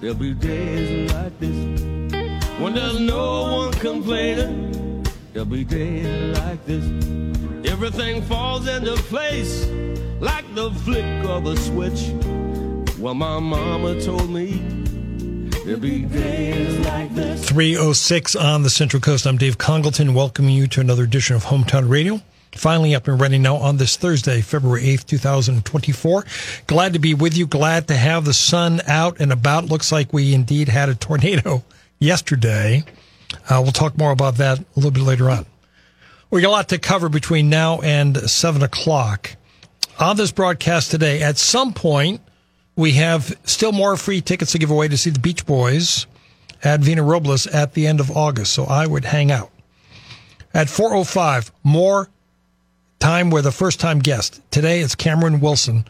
there'll be days like this. When there's no one complaining, there'll be days like this. Everything falls into place like the flick of a switch. Well, my mama told me there'll be days like this. 306 on the Central Coast. I'm Dave Congalton, welcoming you to another edition of Hometown Radio. Finally up and ready now on this Thursday, February 8th, 2024. Glad to be with you. Glad to have the sun out and about. Looks like we indeed had a tornado yesterday. Uh, we'll talk more about that a little bit later on. We got a lot to cover between now and 7 o'clock. On this broadcast today, at some point, we have still more free tickets to give away to see the Beach Boys at Vina Robles at the end of August. So I would hang out. At 405, more time with a first time guest. Today it's Cameron Wilson,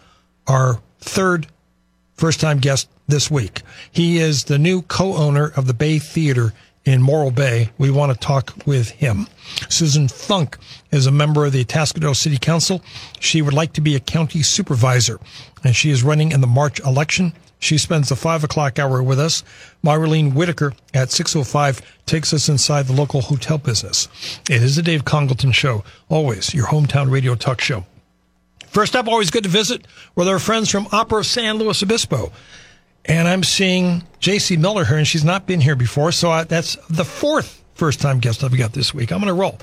our third first time guest this week. He is the new co owner of the Bay Theater in Morro Bay. We want to talk with him. Susan Funk is a member of the Atascadero City Council. She would like to be a county supervisor, and she is running in the March election. She spends the five o'clock hour with us. Marlene Whitaker at 605 takes us inside the local hotel business. It is the Dave Congalton Show, always your hometown radio talk show. First up, always good to visit with our friends from Opera San Luis Obispo. And I'm seeing JC Miller here, and she's not been here before, so I, that's the fourth first time guest I've got this week. I'm going to roll.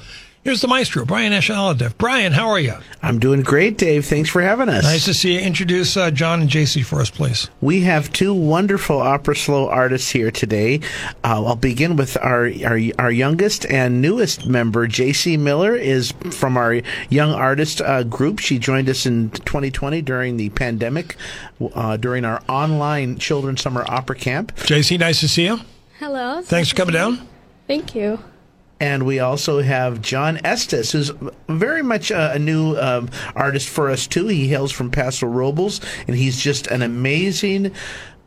Here's the maestro, Brian Asher Alhadeff. Brian, how are you? I'm doing great, Dave. Thanks for having us. Nice to see you. Introduce uh, John and JC for us, please. We have two wonderful Opera SLO artists here today. Uh, I'll begin with our, our our youngest and newest member, JC Miller, is from our young artist uh, group. She joined us in 2020 during the pandemic, uh, during our online children's summer opera camp. JC, nice to see you. Hello. Thanks for coming down. Thank you. And we also have John Estes, who's very much a, a new um, artist for us, too. He hails from Paso Robles, and he's just an amazing,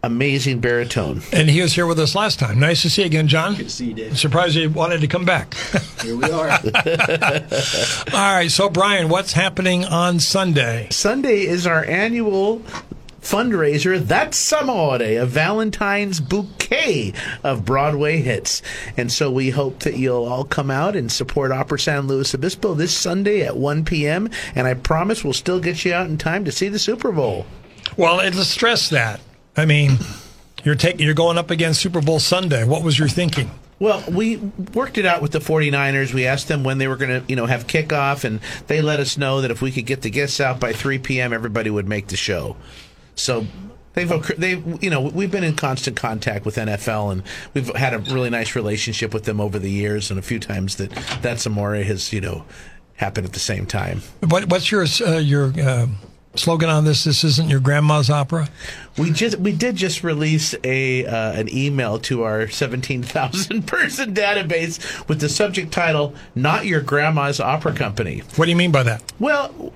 amazing baritone. And he was here with us last time. Nice to see you again, John. Good to see you, Dave. Surprised you wanted to come back. Here we are. All right, so Brian, what's happening on Sunday? Sunday is our annual fundraiser, That's Amore, a Valentine's bouquet of Broadway hits. And so we hope that you'll all come out and support Opera San Luis Obispo this Sunday at 1 p.m. And I promise we'll still get you out in time to see the Super Bowl. Well, let's stress that. I mean, you're taking you're going up against Super Bowl Sunday. What was your thinking? Well, we worked it out with the 49ers. We asked them when they were going to, you know, have kickoff, and they let us know that if we could get the guests out by 3 p.m., everybody would make the show. So they've they you know we've been in constant contact with NFL and we've had a really nice relationship with them over the years and a few times that that Amore has you know happened at the same time. What, what's your uh, your uh, slogan on this? This isn't your grandma's opera. We just we did just release a uh, an email to our seventeen thousand person database with the subject title "Not Your Grandma's Opera Company." What do you mean by that? Well,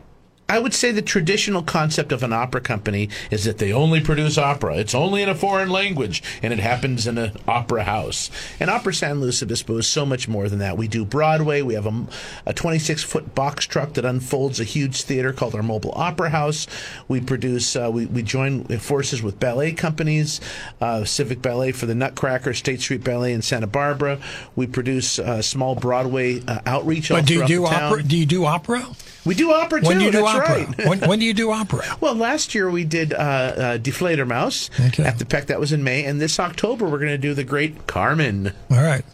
I would say the traditional concept of an opera company is that they only produce opera. It's only in a foreign language, and it happens in an opera house. And Opera San Luis Obispo is so much more than that. We do Broadway. We have a, a 26 foot box truck that unfolds a huge theater called our Mobile Opera House. We produce, uh, we, we join forces with ballet companies, uh, Civic Ballet for the Nutcracker, State Street Ballet in Santa Barbara. We produce uh, small Broadway uh, outreach. But all do you do opera? Do you do opera? We do opera too. When do you do that's opera? right. when, when do you do opera? Well, last year we did uh, uh, Die Fledermaus Okay. at the PAC. That was in May, and this October we're going to do the Great Carmen. All right.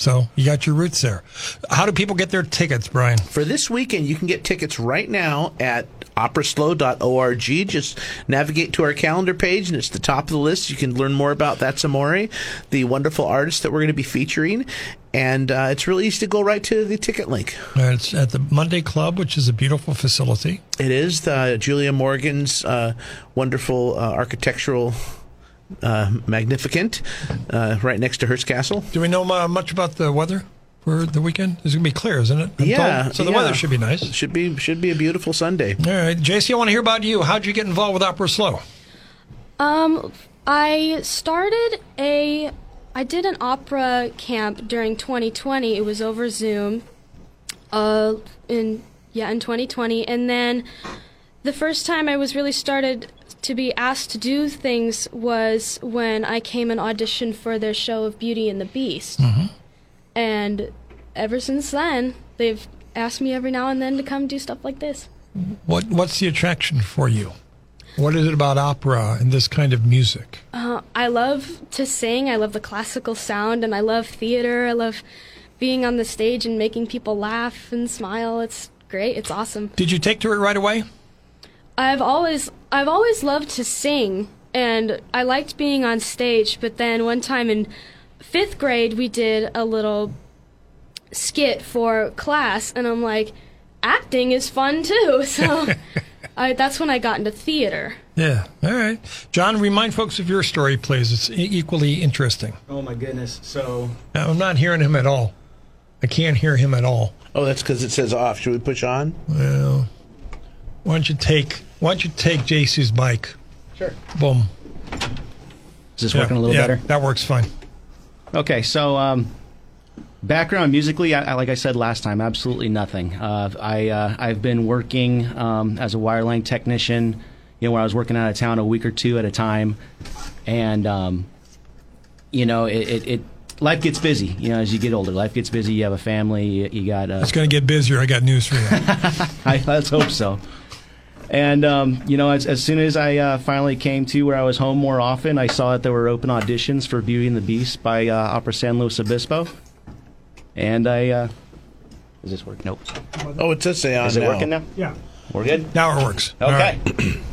So you got your roots there. How do people get their tickets, Brian? For this weekend, you can get tickets right now at operaslo.org. Just navigate to our calendar page, and it's the top of the list. You can learn more about That's Amore, the wonderful artist that we're going to be featuring. And uh, it's really easy to go right to the ticket link. Uh, It's at the Monday Club, which is a beautiful facility. It is the Julia Morgan's uh, wonderful uh, architectural uh, magnificent uh, right next to Hearst Castle. Do we know uh, much about the weather for the weekend? It's going to be clear, isn't it? I'm Yeah, told. So the yeah. weather should be nice. Should be should be a beautiful Sunday. All right, JC, I want to hear about you. How'd you get involved with Opera SLO? Um, I started a, I did an opera camp during 2020. It was over Zoom. Uh, in yeah, in 2020, and then the first time I was really started to be asked to do things was when I came and auditioned for their show of Beauty and the Beast, and ever since then they've asked me every now and then to come do stuff like this. What What's the attraction for you? What is it about opera and this kind of music? Uh, I love to sing. I love the classical sound, and I love theater. I love being on the stage and making people laugh and smile. It's great. It's awesome. Did you take to it right away? I've always I've always loved to sing, and I liked being on stage. But then one time in fifth grade, we did a little skit for class, and I'm like, acting is fun too. So I, that's when I got into theater. Yeah. All right. John, remind folks of your story, please. It's equally interesting. Oh my goodness. So I'm not hearing him at all. I can't hear him at all. Oh, that's because it says off. Should we push on? Well, why don't you take Why don't you take JC's mic? sure. Boom. Is this working a little yeah, better? That works fine. Okay, so um, background musically, I, I, like I said last time, absolutely nothing. Uh, I uh, I've been working um, as a wireline technician. You know, where I was working out of town a week or two at a time, and um, you know, it, it, it life gets busy. You know, as you get older, life gets busy. You have a family. You, you got. Uh, It's going to get busier. I got news for you. I, let's hope so. And um, you know, as, as soon as I uh, finally came to where I was home more often, I saw that there were open auditions for Beauty and the Beast by uh, Opera San Luis Obispo, and I. Uh, does this work? Nope. Oh, it does say on Is it now. working now? yeah. We're good. Now it works. Okay. right.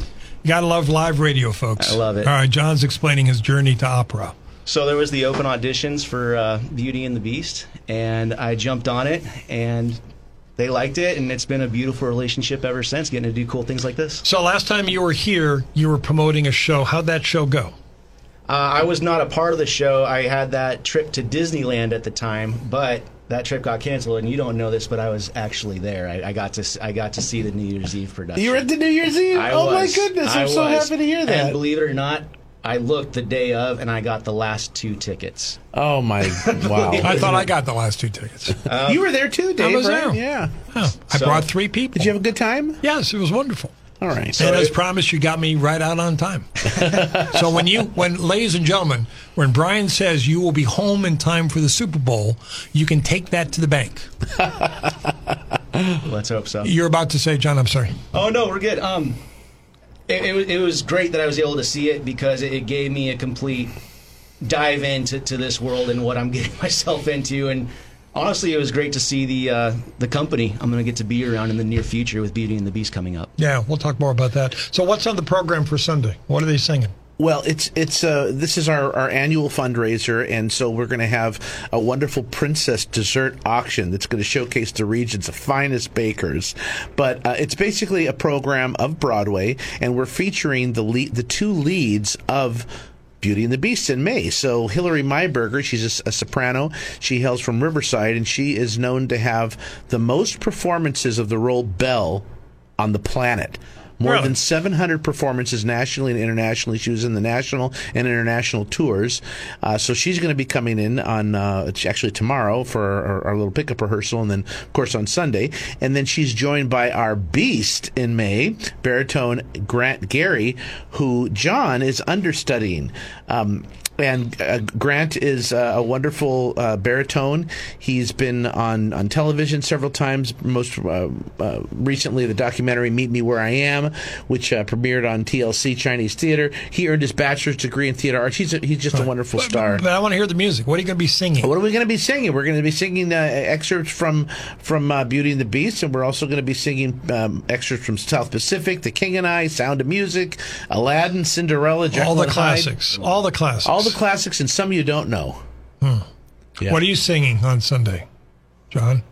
You got to love live radio, folks. I love it. All right. John's explaining his journey to opera. So there was the open auditions for uh, Beauty and the Beast, and I jumped on it, and they liked it, and it's been a beautiful relationship ever since. Getting to do cool things like this. So last time you were here, you were promoting a show. How'd that show go? Uh, I was not a part of the show. I had that trip to Disneyland at the time, but that trip got canceled. And you don't know this, but I was actually there. I, I got to s- I got to see the New Year's Eve production. You were at the New Year's Eve? I oh my goodness! I'm I so was. happy to hear that. And believe it or not, I looked the day of, and I got the last two tickets. oh my! Wow. I thought I got the last two tickets. you were there too, Dave. was right? there. Yeah. Oh, I So- brought three people. Did you have a good time? Yes, it was wonderful. All right. and as promised, you got me right out on time. so when you, when ladies and gentlemen, when Brian says you will be home in time for the Super Bowl, you can take that to the bank. Let's hope so. You're about to say, John. I'm sorry. Oh no, we're good. Um, it, it, was- it was great that I was able to see it because it, it gave me a complete dive into to this world and what I'm getting myself into. And honestly, it was great to see the uh, the company I'm going to get to be around in the near future with Beauty and the Beast coming up. Yeah, we'll talk more about that. So what's on the program for Sunday? What are they singing? Well, it's it's uh, this is our, our annual fundraiser, and so we're going to have a wonderful princess dessert auction that's going to showcase the region's finest bakers. But uh, it's basically a program of Broadway, and we're featuring the the two leads of. Beauty and the Beast in May. So Hilary Maiberger, she's a, a soprano. She hails from Riverside, and she is known to have the most performances of the role Belle on the planet. More Really? than 700 performances nationally and internationally. She was in the national and international tours. Uh, so she's going to be coming in on uh, actually tomorrow for our, our little pickup rehearsal, and then of course on Sunday. And then she's joined by our beast in May, baritone Grant Gary, who John is understudying. Um, and uh, Grant is uh, a wonderful uh, baritone. He's been on, on television several times. Most uh, uh, recently, the documentary "Meet Me Where I Am," which uh, premiered on TLC Chinese Theater. He earned his bachelor's degree in theater arts. He's a, he's just a wonderful star. But I want to hear the music. What are you going to be singing? What are we going to be singing? We're going to be singing uh, excerpts from from uh, Beauty and the Beast, and we're also going to be singing um, excerpts from South Pacific, The King and I, Sound of Music, Aladdin, Cinderella, Jekyll All the classics. All the classics. all the classics, and some you don't know. Hmm. Yeah. What are you singing on Sunday, John?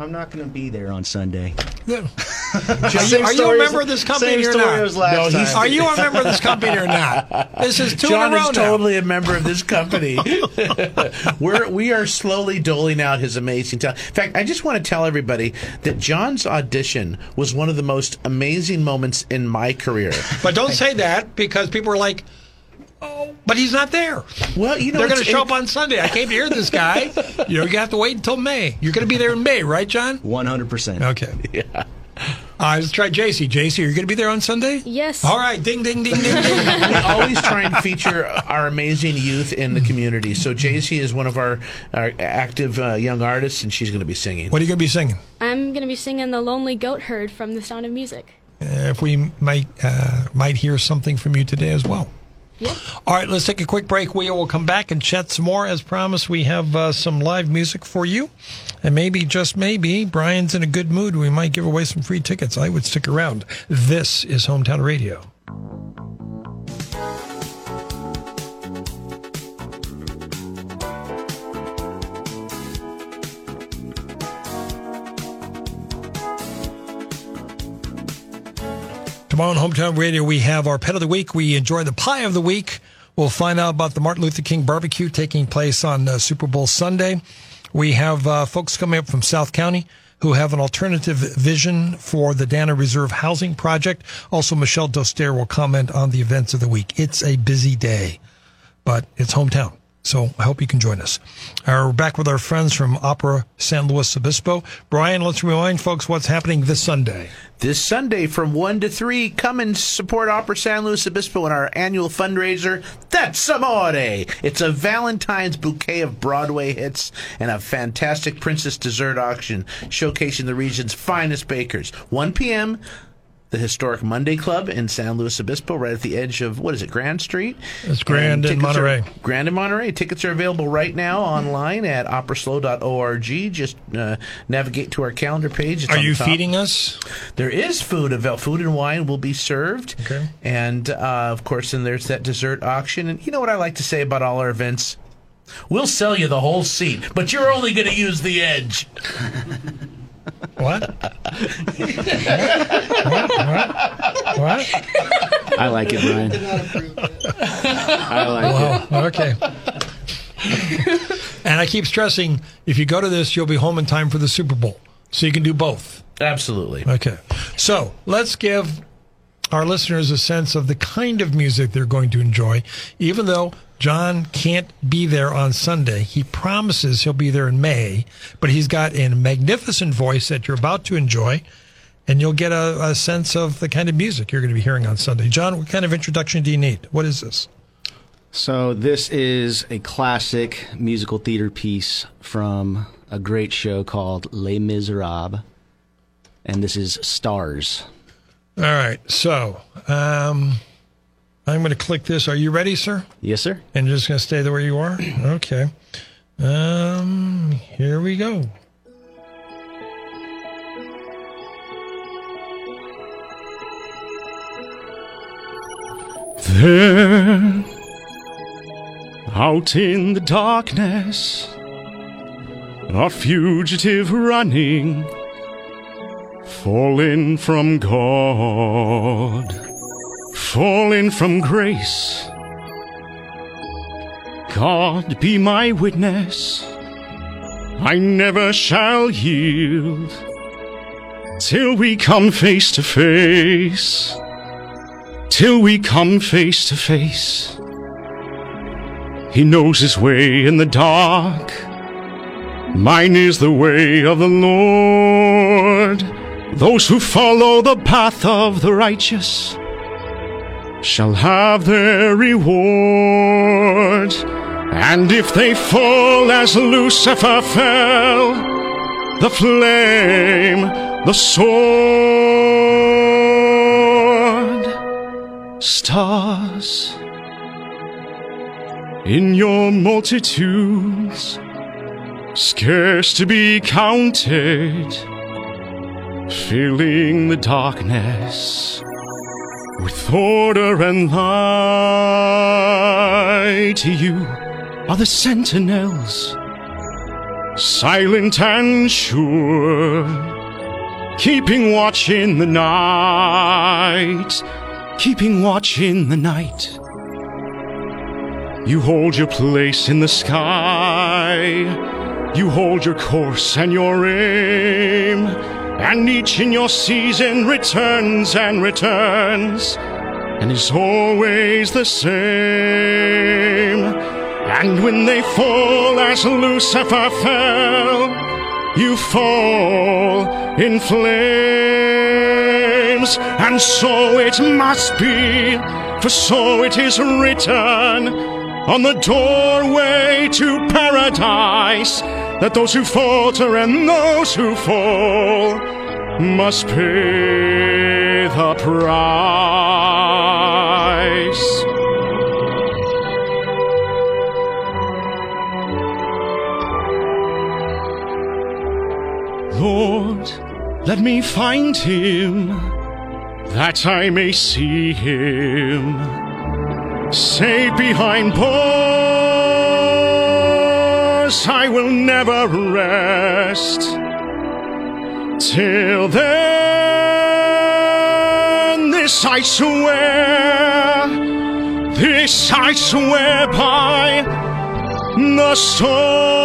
I'm not going to be there on Sunday. Yeah. Same are you a member of this company or not? No, he's- time. Are you a member of this company or not? This is two John in a row is now. totally a member of this company. Oh. We're we are slowly doling out his amazing talent. In fact, I just want to tell everybody that John's audition was one of the most amazing moments in my career. But don't say that because people are like, oh, but he's not there. Well, you know, They're going to show up on Sunday. I came to hear this guy. You know, you have to wait until May. You're going to be there in May, right, John? 100%. Okay. Yeah. Uh, let's try JC. JC, are you going to be there on Sunday? Yes. All right. Ding, ding, ding, ding, ding. we always try and feature our amazing youth in the community. So JC is one of our, our active uh, young artists, and she's going to be singing. what are you going to be singing? I'm going to be singing The Lonely Goat Herd from The Sound of Music. Uh, if we might uh, might hear something from you today as well. Yeah. All right, let's take a quick break. We will come back and chat some more. As promised, we have uh, some live music for you. And maybe, just maybe, Brian's in a good mood. We might give away some free tickets. I would stick around. This is Hometown Radio. Tomorrow on Hometown Radio, we have our pet of the week. We enjoy the pie of the week. We'll find out about the Martin Luther King barbecue taking place on uh, Super Bowl Sunday. We have uh, folks coming up from South County who have an alternative vision for the Dana Reserve Housing Project. Also, Michelle Doster will comment on the events of the week. It's a busy day, but it's hometown. So I hope you can join us. Uh, we're back with our friends from Opera San Luis Obispo. Brian, let's remind folks what's happening this Sunday. This Sunday from 1 to 3, come and support Opera San Luis Obispo in our annual fundraiser, That's Amore. It's a Valentine's bouquet of Broadway hits and a fantastic Princess dessert auction showcasing the region's finest bakers. 1 p.m., the historic Monday Club in San Luis Obispo, right at the edge of, what is it, Grand Street? It's Grand in tickets are- Monterey. Grand in Monterey. Tickets are available right now online at operaslo.org. Just uh, navigate to our calendar page. It's Are you top. feeding us? There is food available. Food and wine will be served. Okay. And uh, of course, then there's that dessert auction. And you know what I like to say about all our events? We'll sell you the whole seat, but you're only going to use the edge. What? what? What? What? I like it, Brian. I like it. Oh, okay. and I keep stressing if you go to this, you'll be home in time for the Super Bowl. So you can do both. Absolutely. Okay. So let's give our listeners a sense of the kind of music they're going to enjoy. Even though John can't be there on Sunday, he promises he'll be there in May, but he's got a magnificent voice that you're about to enjoy. And you'll get a, a sense of the kind of music you're going to be hearing on Sunday. John, what kind of introduction do you need? What is this? So this is a classic musical theater piece from a great show called Les Miserables, and this is Stars. All right. So um, I'm going to click this. Are you ready, sir? Yes, sir. And you're just going to stay the way you are? Okay. Um, here we go. There, out in the darkness, a fugitive running, fallen from God, fallen from grace. God be my witness, I never shall yield till we come face to face till we come face to face. He knows his way in the dark. Mine is the way of the Lord. Those who follow the path of the righteous shall have their reward. And if they fall as Lucifer fell, the flame, the sword, stars in your multitudes, scarce to be counted, filling the darkness with order and light. You are the sentinels, silent and sure, keeping watch in the night, keeping watch in the night. You hold your place in the sky. You hold your course and your aim. And each in your season returns and returns and is always the same. And when they fall as Lucifer fell, you fall in flames. And so it must be, for so it is written on the doorway to paradise that those who falter and those who fall must pay the price. Lord, let me find him that I may see him Safe behind bars, I will never rest. Till then, this I swear, this I swear by the stars.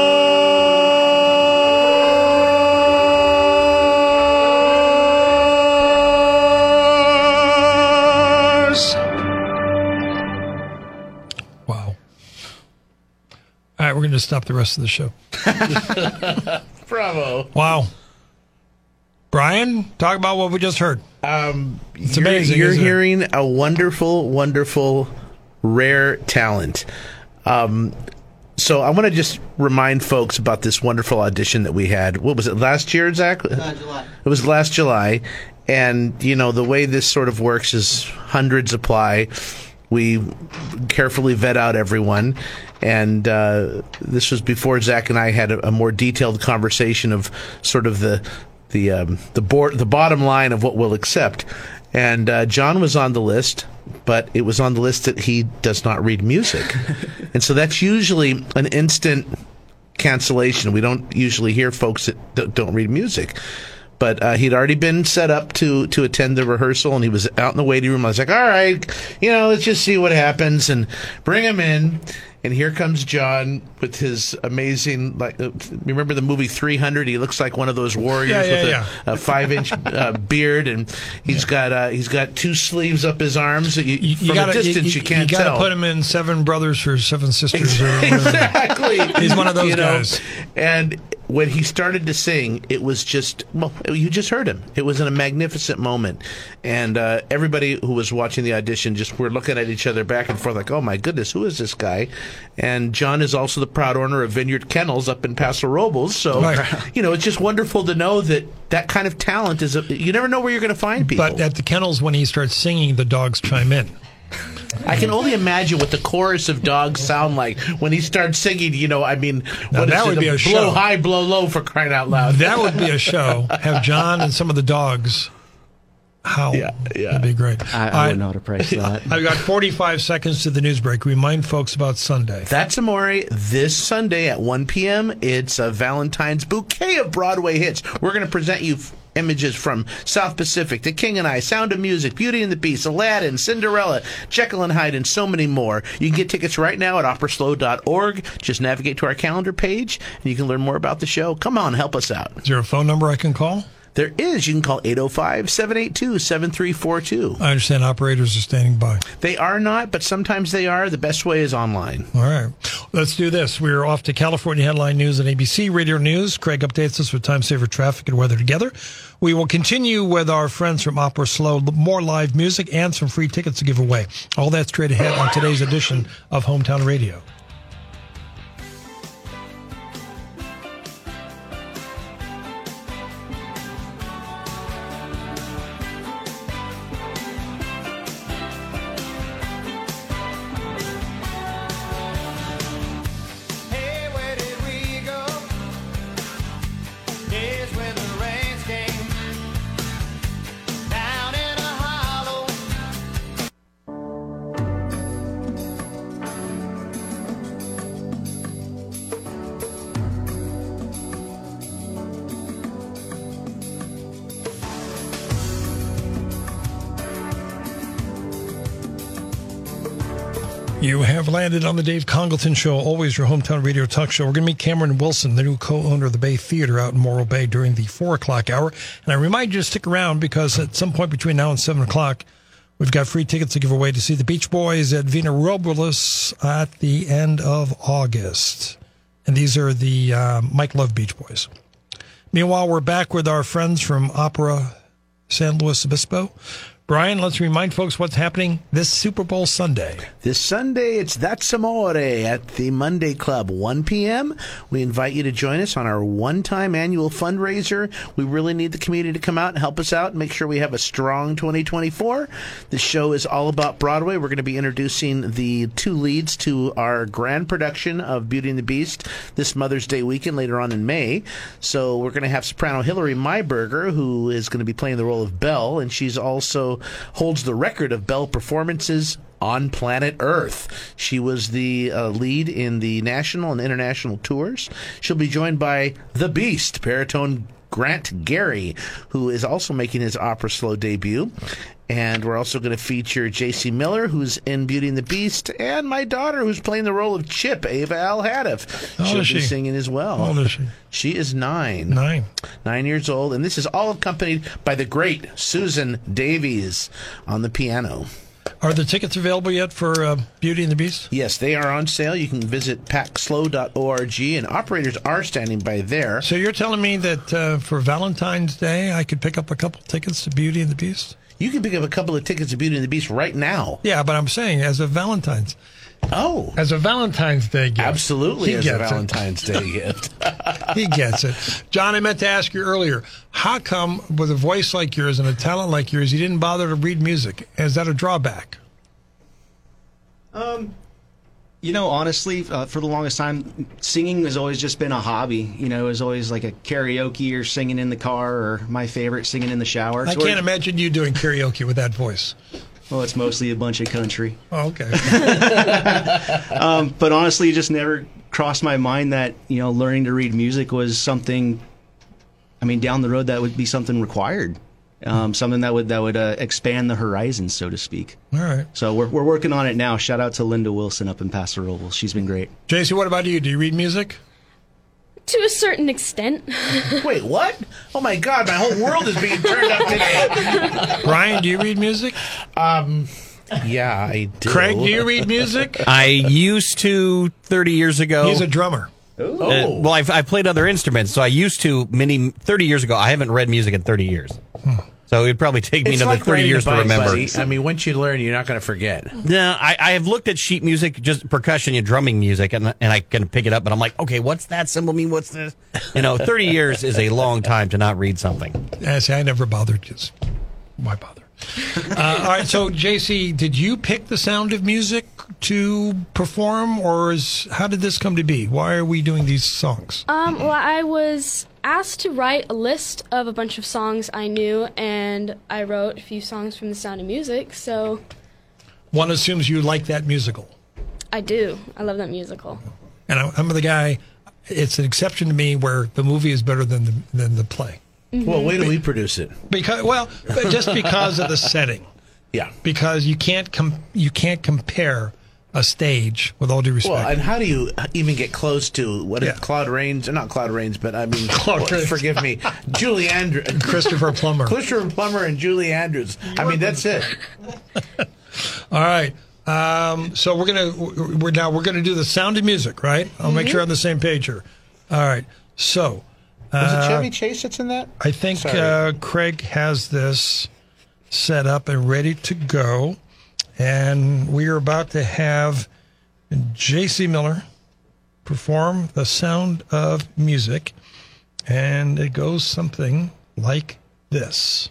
To stop the rest of the show. Bravo. Wow. Brian, talk about what we just heard. Um, It's you're, amazing, You're isn't it? hearing a wonderful, wonderful, rare talent. Um, so I want to just remind folks about this wonderful audition that we had. What was it last year, Zach? Uh, July. It was last July, and you know the way this sort of works is hundreds apply. We carefully vet out everyone, and uh, this was before Zach and I had a, a more detailed conversation of sort of the the um, the board the bottom line of what we'll accept. And uh, John was on the list, but it was on the list that he does not read music, and so that's usually an instant cancellation. We don't usually hear folks that don't read music. But uh, he'd already been set up to to attend the rehearsal, and he was out in the waiting room. I was like, "All right, you know, let's just see what happens and bring him in." And here comes John with his amazing, like, uh, remember the movie 300? He looks like one of those warriors Yeah, yeah, with yeah. a, a five-inch uh, beard, and he's got uh, he's got two sleeves up his arms. You, You, from you gotta, a distance, you, can't you gotta tell. put him in Seven Brothers or Seven Sisters. Or exactly. He's one of those You know? guys. And when he started to sing, it was just well, you just heard him. It was in a magnificent moment, and uh, everybody who was watching the audition just were looking at each other back and forth, like, "Oh my goodness, who is this guy?" And John is also the proud owner of Vineyard Kennels up in Paso Robles, so Right. you know it's just wonderful to know that that kind of talent is. A, you never know where you're going to find people. But at the kennels, when he starts singing, the dogs chime in. I can only imagine what the chorus of dogs sound like when he starts singing. You know, I mean, Now, what is that it? would be a blow show. high, blow low for crying out loud. That would be a show. Have John and some of the dogs howl. Yeah, yeah. That'd be great. I, All I right, would know how to price that. I've got 45 seconds to the news break. Remind folks about Sunday. That's Amore this Sunday at 1 p.m. It's a Valentine's bouquet of Broadway hits. We're going to present you f- images from South Pacific, The King and I, Sound of Music, Beauty and the Beast, Aladdin, Cinderella, Jekyll and Hyde, and so many more. You can get tickets right now at operaslo.org. Just navigate to our calendar page and you can learn more about the show. Come on, help us out. Is there a phone number I can call? There is. You can call 805 782 7342. I understand operators are standing by. They are not, but sometimes they are. The best way is online. All right. Let's do this. We're off to California headline news and ABC Radio News. Craig updates us with time saver traffic and weather together. We will continue with our friends from Opera SLO, more live music and some free tickets to give away. All that straight ahead on today's edition of Hometown Radio. You have landed on the Dave Congalton Show, always your hometown radio talk show. We're going to meet Cameron Wilson, the new co-owner of the Bay Theater out in Morro Bay during the four o'clock hour. And I remind you to stick around because at some point between now and seven o'clock, we've got free tickets to give away to see the Beach Boys at Vina Robles at the end of August. And these are the uh, Mike Love Beach Boys. Meanwhile, we're back with our friends from Opera San Luis Obispo. Brian, let's remind folks what's happening this Super Bowl Sunday. This Sunday, it's That's Amore at the Monday Club, 1 p.m. We invite you to join us on our one time annual fundraiser. We really need the community to come out and help us out and make sure we have a strong 2024. The show is all about Broadway. We're going to be introducing the two leads to our grand production of Beauty and the Beast this Mother's Day weekend later on in May. So we're going to have soprano Hilary Maiberger, who is going to be playing the role of Belle, and she's also holds the record of Bell performances on planet Earth. She was the uh, lead in the national and international tours. She'll be joined by the Beast, baritone Grant Gary, who is also making his Opera SLO debut. And we're also going to feature J.C. Miller, who's in Beauty and the Beast, and my daughter, who's playing the role of Chip, Ava Al old She'll be she? singing as well. How old is she? She is nine. Nine. Nine years old. And this is all accompanied by the great Susan Davies on the piano. Are the tickets available yet for uh, Beauty and the Beast? Yes, they are on sale. You can visit pacslo.org, and operators are standing by there. So you're telling me that uh, for Valentine's Day, I could pick up a couple tickets to Beauty and the Beast? You can pick up a couple of tickets to Beauty and the Beast right now. Yeah, but I'm saying as a Valentine's, Oh, as a Valentine's Day gift. absolutely, He as a gets it. Valentine's Day gift. He gets it. John, I meant to ask you earlier, how come with a voice like yours and a talent like yours, you didn't bother to read music? Is that a drawback? Um, You know, honestly, uh, for the longest time, singing has always just been a hobby. You know, it was always like a karaoke or singing in the car, or my favorite, singing in the shower. I can't imagine you doing karaoke with that voice. Well, it's mostly a bunch of country. Oh, okay. Um, but honestly, it just never crossed my mind that you know learning to read music was something. I mean, down the road, that would be something required, um, something that would that would uh, expand the horizon, so to speak. All right. So we're we're working on it now. Shout out to Linda Wilson up in Paso Robles. She's been great. JC, what about you? Do you read music? To a certain extent. Wait, what? Oh my God, my whole world is being turned up today. Brian, do you read music? Yeah, I do. Craig, do you read music? I used to 30 years ago. He's a drummer. Uh, well, I've, I've played other instruments, so I used to many 30 years ago. I haven't read music in 30 years. So it'd probably take me It's another like 30 riding a years to remember. buddy. I mean, once you learn, you're not going to forget. No, I, I have looked at sheet music, just percussion and drumming music, and and I can pick it up, but I'm like, okay, what's that symbol mean? What's this? You know, 30 years is a long time to not read something. Yeah, see, I never bothered. Just why bother? uh, all right. So, JC, did you pick the sound of music to perform, or is how did this come to be? Why are we doing these songs? Um, well, I was asked to write a list of a bunch of songs I knew, and I wrote a few songs from The Sound of Music. So One assumes you like that musical, I do. I love that musical. and I'm, I'm the guy. It's an exception to me where the movie is better than the than the play mm-hmm. Well, wait till we produce it. because well, just because of the setting. Yeah. because you can't com- you can't compare a stage. With all due respect, Well, and how do you even get close to what Yeah. if Claude Rains, not Claude Rains, but I mean, Claude well, forgive me, Julie Andrews, Christopher Plummer. Christopher Plummer, and Julie Andrews. I mean, that's it. All right. Um, so we're gonna we're now we're gonna do the sound of music, right? I'll make sure I'm on the same page here. All right. So Was uh, it Chevy Chase that's in that? I think uh, Craig has this set up and ready to go, and we are about to have J.C. Miller perform the sound of music, and it goes something like this.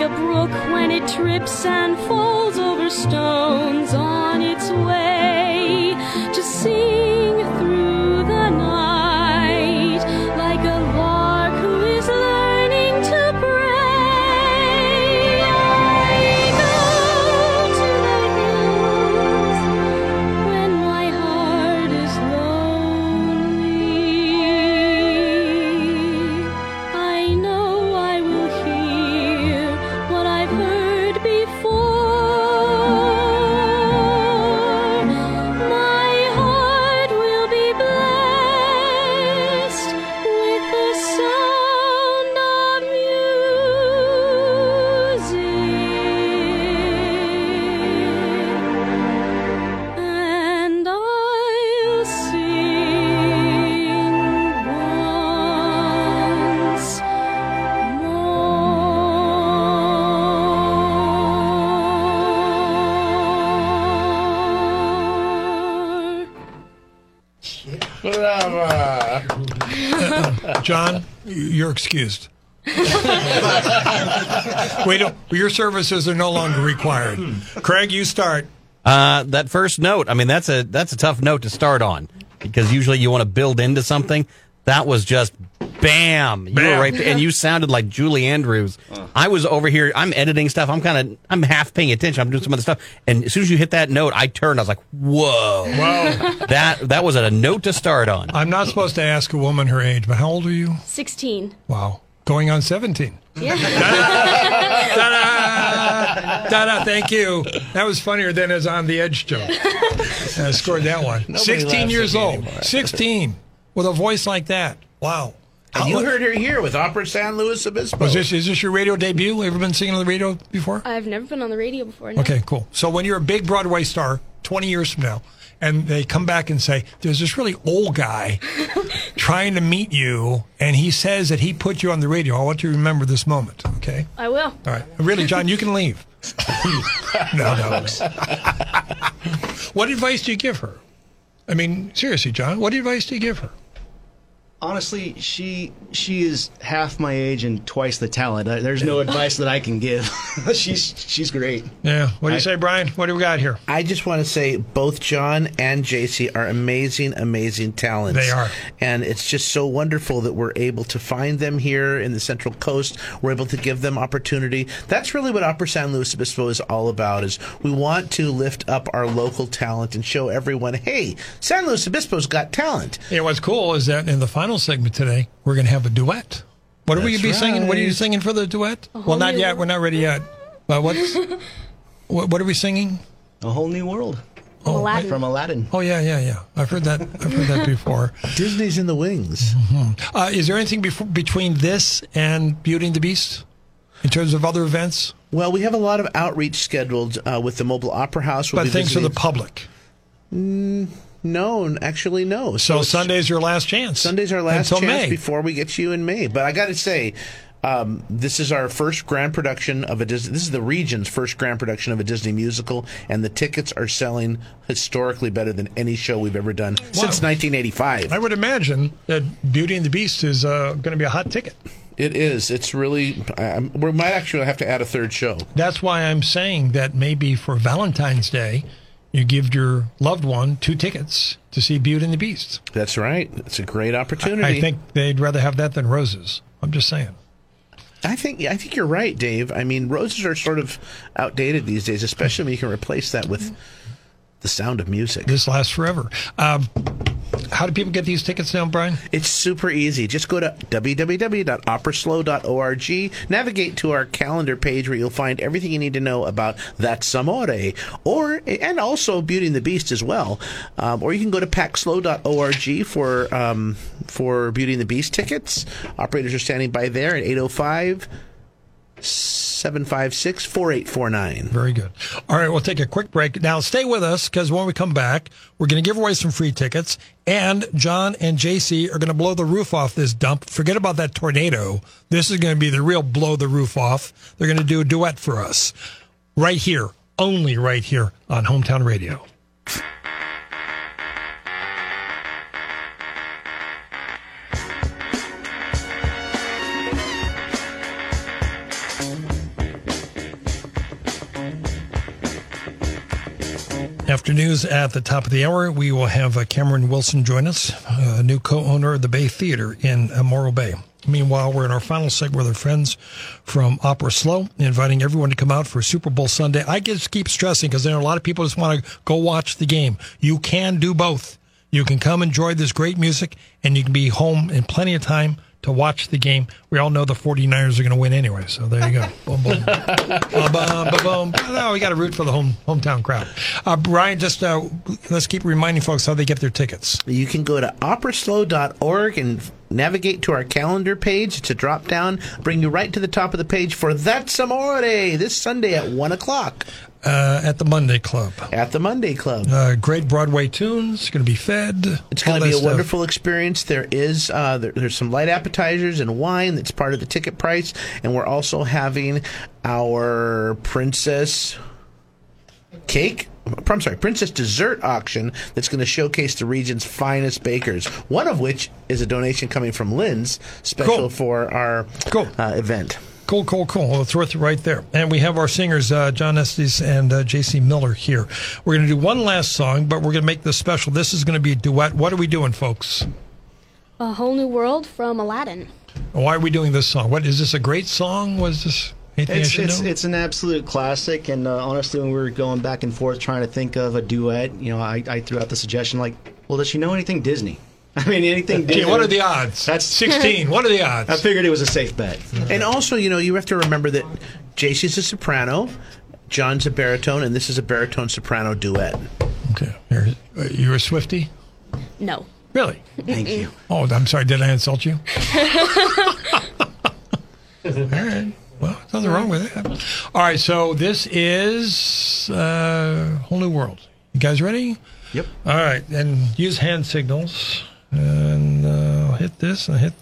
Like a brook when it trips and falls over stones on its way. John, you're excused. Wait, your services are no longer required. Craig, you start. Uh, that first note, I mean, that's a that's a tough note to start on because usually you want to build into something. That was just bam. You Bam. were right there, and you sounded like Julie Andrews. I was over here. I'm editing stuff. I'm kind of I'm half paying attention. I'm doing some other stuff, and as soon as you hit that note, I turned. I was like, whoa. Whoa. that that was a note to start on. I'm not supposed to ask a woman her age, but how old are you? 16. Wow. Going on 17. Yeah. Ta-da! Ta-da, thank you. That was funnier than his On the Edge joke. I scored that one. Nobody 16 years old. anymore. 16 with a voice like that. Wow. And you heard her here with Opera San Luis Obispo. Was this, is this your radio debut? Have you ever been singing on the radio before? I've never been on the radio before. No. Okay, cool. So when you're a big Broadway star, 20 years from now, and they come back and say, there's this really old guy trying to meet you, and he says that he put you on the radio. I want you to remember this moment, okay? I will. All right. Really, John, you can leave. no, no. what advice do you give her? I mean, seriously, John, what advice do you give her? Honestly, she she is half my age and twice the talent. There's no advice that I can give. she's she's great. Yeah. What do you I- say, Brian? What do we got here? I just want to say both John and JC are amazing, amazing talents. They are. And it's just so wonderful that we're able to find them here in the Central Coast. We're able to give them opportunity. That's really what Opera San Luis Obispo is all about is we want to lift up our local talent and show everyone, hey, San Luis Obispo's got talent. You know, what's cool is that in the final final segment today, we're going to have a duet. What are we going to be singing? What are you singing for the duet? whole Well, not yet. world. We're not ready yet. But what's what, what are we singing? A whole new world Aladdin. from Aladdin. Oh yeah, yeah, yeah. I've heard that. I've heard that before. Disney's in the wings. Uh, is there anything befo- between this and Beauty and the Beast in terms of other events? Well, we have a lot of outreach scheduled uh, with the Mobile Opera House. We'll But be things for the visiting- public. No, actually, no. So it's- Sunday's your last chance. Sunday's our last Until chance May. before we get you in May. But I got to say, um, this is our first grand production of a Disney. This is the region's first grand production of a Disney musical, and the tickets are selling historically better than any show we've ever done since 1985. I would imagine that Beauty and the Beast is uh, going to be a hot ticket. It is. It's really. Um, we might actually have to add a third show. That's why I'm saying that maybe for Valentine's Day, you give your loved one two tickets to see Beauty and the Beast. That's right. It's a great opportunity. I think they'd rather have that than roses. I'm just saying. I think I think you're right, Dave. I mean, roses are sort of outdated these days, especially when you can replace that with the sound of music. This lasts forever. Um, how do people get these tickets now, Brian? It's super easy. Just go to www.operaslo.org, navigate to our calendar page where you'll find everything you need to know about That's Amore, or and also Beauty and the Beast as well. Um, or you can go to pacslo.org for um, for Beauty and the Beast tickets. Operators are standing by there at 805 756 4849. Very good. All right, we'll take a quick break. Now, stay with us because when we come back, we're going to give away some free tickets, and John and JC are going to blow the roof off this dump. Forget about that tornado. This is going to be the real blow the roof off. They're going to do a duet for us right here, only right here on Hometown Radio. After news at the top of the hour, we will have uh, Cameron Wilson join us, uh, new co-owner of the Bay Theater in uh, Morro Bay. Meanwhile, we're in our final segment with our friends from Opera SLO, inviting everyone to come out for Super Bowl Sunday. I just keep stressing because there are a lot of people just want to go watch the game. You can do both. You can come enjoy this great music, and you can be home in plenty of time to watch the game. We all know the 49ers are going to win anyway, so there you go. boom, boom. Ba-bum, ba-bum. No, we got to root for the home hometown crowd. Uh, Brian, just uh, let's keep reminding folks how they get their tickets. You can go to operaslo.org and navigate to our calendar page. It's a drop down, bring you right to the top of the page for That's Amore this Sunday at 1 o'clock Uh, at the Monday Club. at the Monday Club. Uh, great Broadway tunes, going to be fed. It's going to be a stuff. wonderful experience. There is uh, there, there's some light appetizers and wine that's part of the ticket price, and we're also having our princess cake. I'm sorry, princess dessert auction that's going to showcase the region's finest bakers. One of which is a donation coming from Lynn's, special Cool. for our Cool. uh, event. Cool, cool, cool. Well, it's worth it right there. And we have our singers, uh, John Estes and uh, J.C. Miller here. We're going to do one last song, but we're going to make this special. This is going to be a duet. What are we doing, folks? A whole new world from Aladdin. Why are we doing this song? What is this a great song? Was this anything I It's, should it's, know? it's an absolute classic, and uh, honestly, when we were going back and forth trying to think of a duet, you know, I, I threw out the suggestion like, well, does she know anything Disney? I mean, anything Okay, what are the odds? That's- 16. What are the odds? I figured it was a safe bet. And also, you know, you have to remember that JC's a soprano, John's a baritone, and this is a baritone soprano duet. Okay. Here, uh, you're a Swifty? No. Really? Thank you. Oh, I'm sorry. Did I insult you? All right. Well, there's nothing wrong with that. All right. So this is uh, Whole New World. You guys ready? Yep. All right. And use hand signals. And uh, hit this and hit.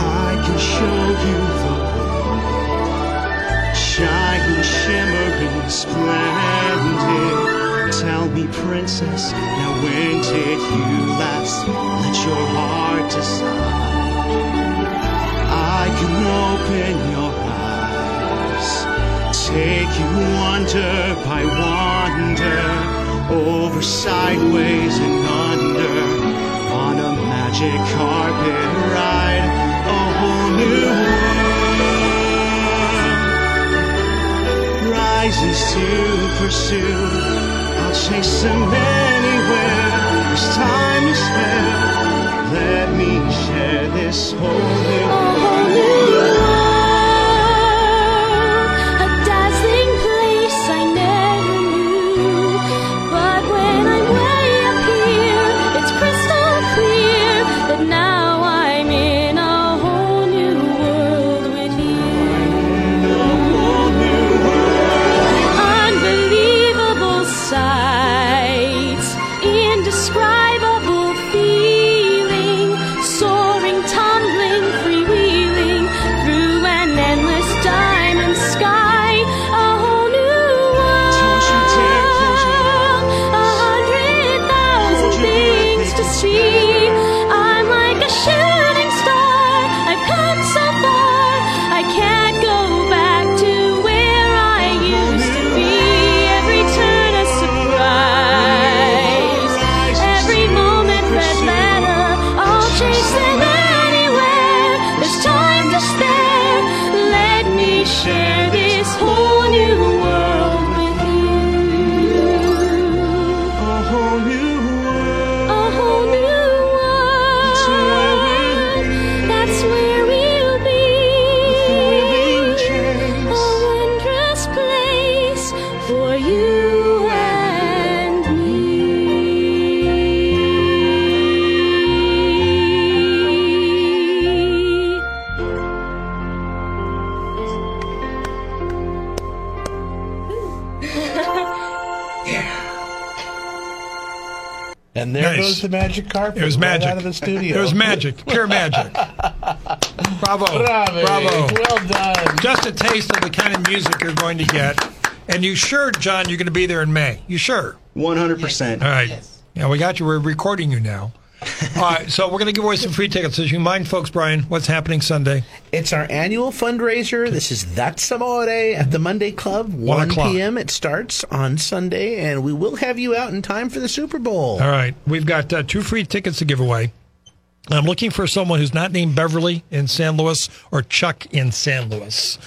I can show you the world, shining, shimmering, splendid. Tell me, princess, now when did you last let your heart decide? Can open your eyes, take you wonder by wonder, over, sideways, and under on a magic carpet ride, a whole new world. horizons to pursue. I'll chase them anywhere. There's time to spare. Let me share this whole And there Nice. goes the magic carpet. It was right magic. out of the studio. It was magic. Pure magic. Bravo. Bravo. Bravo. Well done. Just a taste of the kind of music you're going to get. And you sure, John, you're going to be there in May? You sure? 100%. All right. Yeah, we got you. We're recording you now. All right, so we're going to give away some free tickets. As you mind, folks, Brian, what's happening Sunday? It's our annual fundraiser. This is That's Amore at the Monday Club. 1 o'clock. p.m. It starts on Sunday, and we will have you out in time for the Super Bowl. All right, we've got uh, two free tickets to give away. I'm looking for someone who's not named Beverly in San Luis or Chuck in San Luis.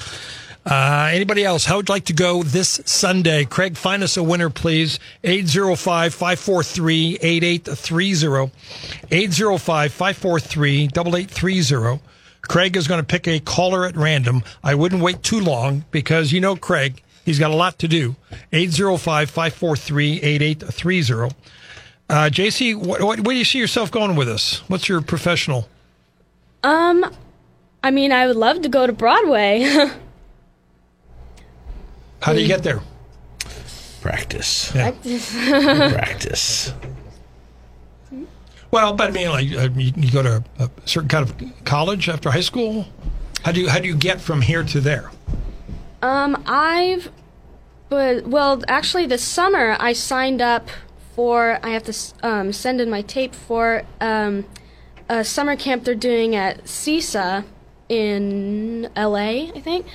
Uh, anybody else? How would you like to go this Sunday? Craig, find us a winner, please. 805 543 8830. 805 543 8830. Craig is going to pick a caller at random. I wouldn't wait too long because you know Craig. He's got a lot to do. 805 543 8830. Uh, JC, what, what, where do you see yourself going with this? What's your professional? Um, I mean, I would love to go to Broadway. How do you get there? Practice. Yeah. Practice. Well, but I mean, like uh, you, you go to a certain kind of college after high school. How do you how do you get from here to there? Um, I've, but well, actually, this summer I signed up for. I have to um, send in my tape for um, a summer camp they're doing at CISA in LA, I think.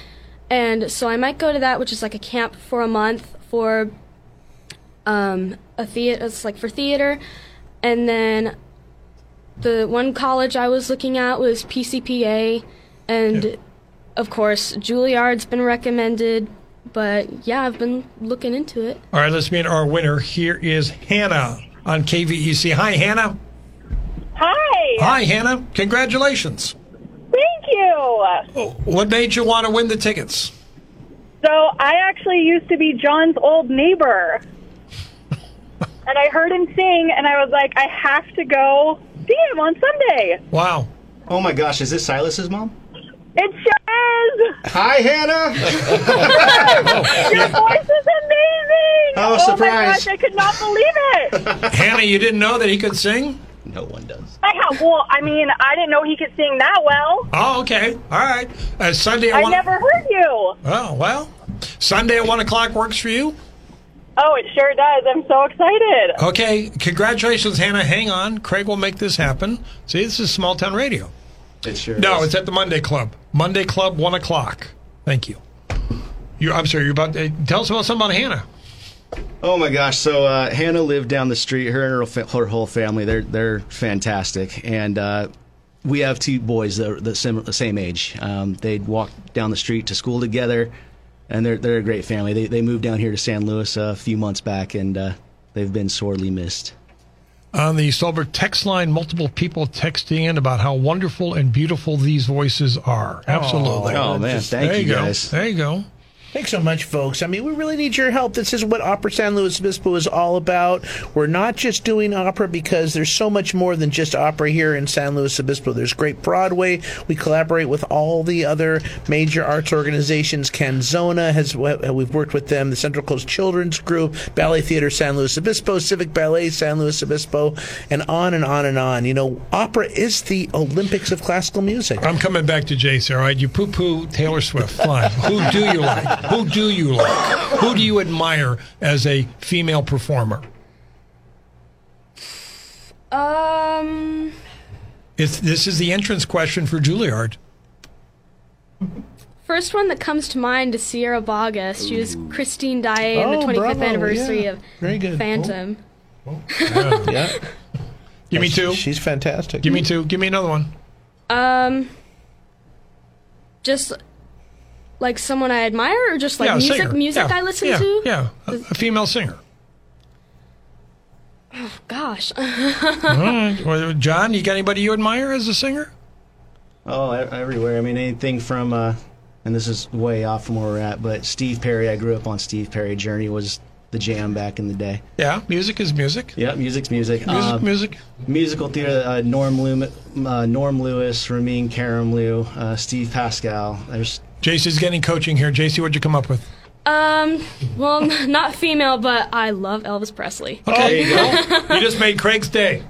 And so I might go to that, which is like a camp for a month for um, a theater. It's like for theater, and then the one college I was looking at was PCPA, and of course Juilliard's been recommended. But yeah, I've been looking into it. All right, let's meet our winner. Here is Hannah on KVEC. Hi, Hannah. Hi. Hi, Hannah. Congratulations. Thank you. What made you want to win the tickets? So I actually used to be John's old neighbor. and I heard him sing, and I was like, I have to go see him on Sunday. Wow. Oh my gosh, is this Silas's mom? It sure is. Hi, Hannah. Your voice is amazing. Oh, my surprise. gosh, I could not believe it. Hannah, you didn't know that he could sing? No one does. I have, well, I mean, I didn't know he could sing that well. Oh, okay. All right. Uh, Sunday at I one. never heard you. Oh, well. Sunday at one o'clock works for you. Oh, it sure does. I'm so excited. Okay. Congratulations, Hannah. Hang on. Craig will make this happen. See, this is small town radio. It sure No, is. it's at the Monday Club. Monday Club, one o'clock. Thank you. You, I'm sorry. You're about to tell us about something about Hannah. Oh my gosh! So uh, Hannah lived down the street. Her and her, her whole family. They're they're fantastic, and uh, we have two boys that are the, sim- the same age. Um, they'd walk down the street to school together. and they're they're a great family. They they moved down here to San Luis a few months back, and uh, they've been sorely missed. On the Silver text line, multiple people texting in about how wonderful and beautiful these voices are. Absolutely. Oh man, thank there you you go. guys. There you go. Thanks so much, folks. I mean, we really need your help. This is what Opera San Luis Obispo is all about. We're not just doing opera because there's so much more than just opera here in San Luis Obispo. There's great Broadway. We collaborate with all the other major arts organizations. Canzona has uh, we've worked with them. The Central Coast Children's Group, Ballet Theater San Luis Obispo, Civic Ballet San Luis Obispo, and on and on and on. You know, opera is the Olympics of classical music. I'm coming back to Jace, all right? You poo poo Taylor Swift. Fine. Who do you like? Who do you like? Who do you admire as a female performer? Um, It's, this is the entrance question for Juilliard. first one that comes to mind is Sierra Boggess. She was Christine Daae in the Oh, 25th bravo, anniversary yeah. of Very good. Phantom. Yeah. Give me two. She's fantastic. Give me two. Give me another one. Um, just like someone I admire, or just like yeah, music singer. music Yeah, I listen yeah, to. Yeah, a, a female singer. Oh gosh, All right. Well, John, you got anybody you admire as a singer? Oh, e- everywhere. I mean, anything from, uh, and this is way off from where we're at, but Steve Perry. I grew up on Steve Perry. Journey was the jam back in the day. Yeah, music is music. Yeah, music's music. Music, Uh, music. musical theater. Uh, Norm Lewis, uh, Norm Lewis, Ramin Karimloo, uh, Steve Pasquale. There's JC's getting coaching here. JC, what'd you come up with? um, well, not female, but I love Elvis Presley. Okay, you go. you just made Craig's day.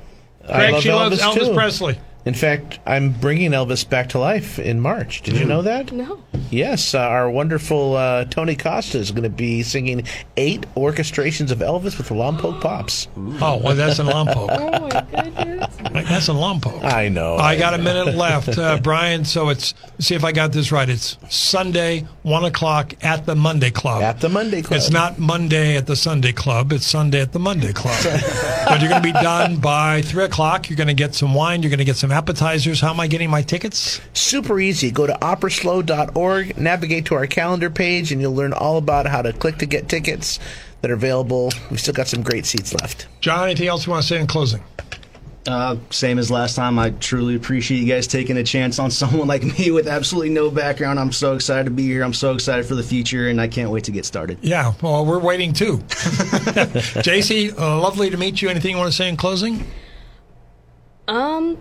I Craig, love she loves Elvis, Elvis too. Presley. In fact, I'm bringing Elvis back to life in March. Did you know that? No. Yes, uh, our wonderful uh, Tony Costa is going to be singing eight orchestrations of Elvis with the Lompoc Pops. Oh, well, that's in Lompoc. Oh my goodness. That's in Lompoc. I know. I got a minute left, uh, Brian. So it's see if I got this right. It's Sunday, one o'clock at the Monday Club. At the Monday Club. It's not Monday at the Sunday Club. It's Sunday at the Monday Club. but you're going to be done by three o'clock. You're going to get some wine. You're going to get some appetizers. How am I getting my tickets? Super easy. Go to operaslo.org, navigate to our calendar page, and you'll learn all about how to click to get tickets that are available. We've still got some great seats left. John, anything else you want to say in closing? Uh, same as last time. I truly appreciate you guys taking a chance on someone like me with absolutely no background. I'm so excited to be here. I'm so excited for the future, and I can't wait to get started. Yeah, well, we're waiting too. JC, uh, lovely to meet you. Anything you want to say in closing? Um,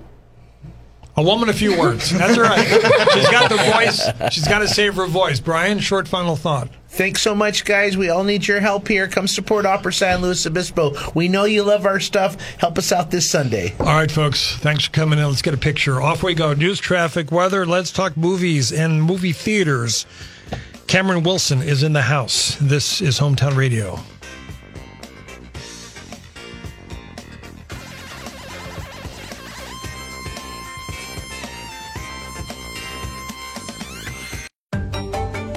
A woman, a few words. That's all right. She's got the voice. She's got to save her voice. Brian, short final thought. Thanks so much, guys. We all need your help here. Come support Opera San Luis Obispo. We know you love our stuff. Help us out this Sunday. All right, folks. Thanks for coming in. Let's get a picture. Off we go. News, traffic, weather. Let's talk movies and movie theaters. Cameron Wilson is in the house. This is Hometown Radio.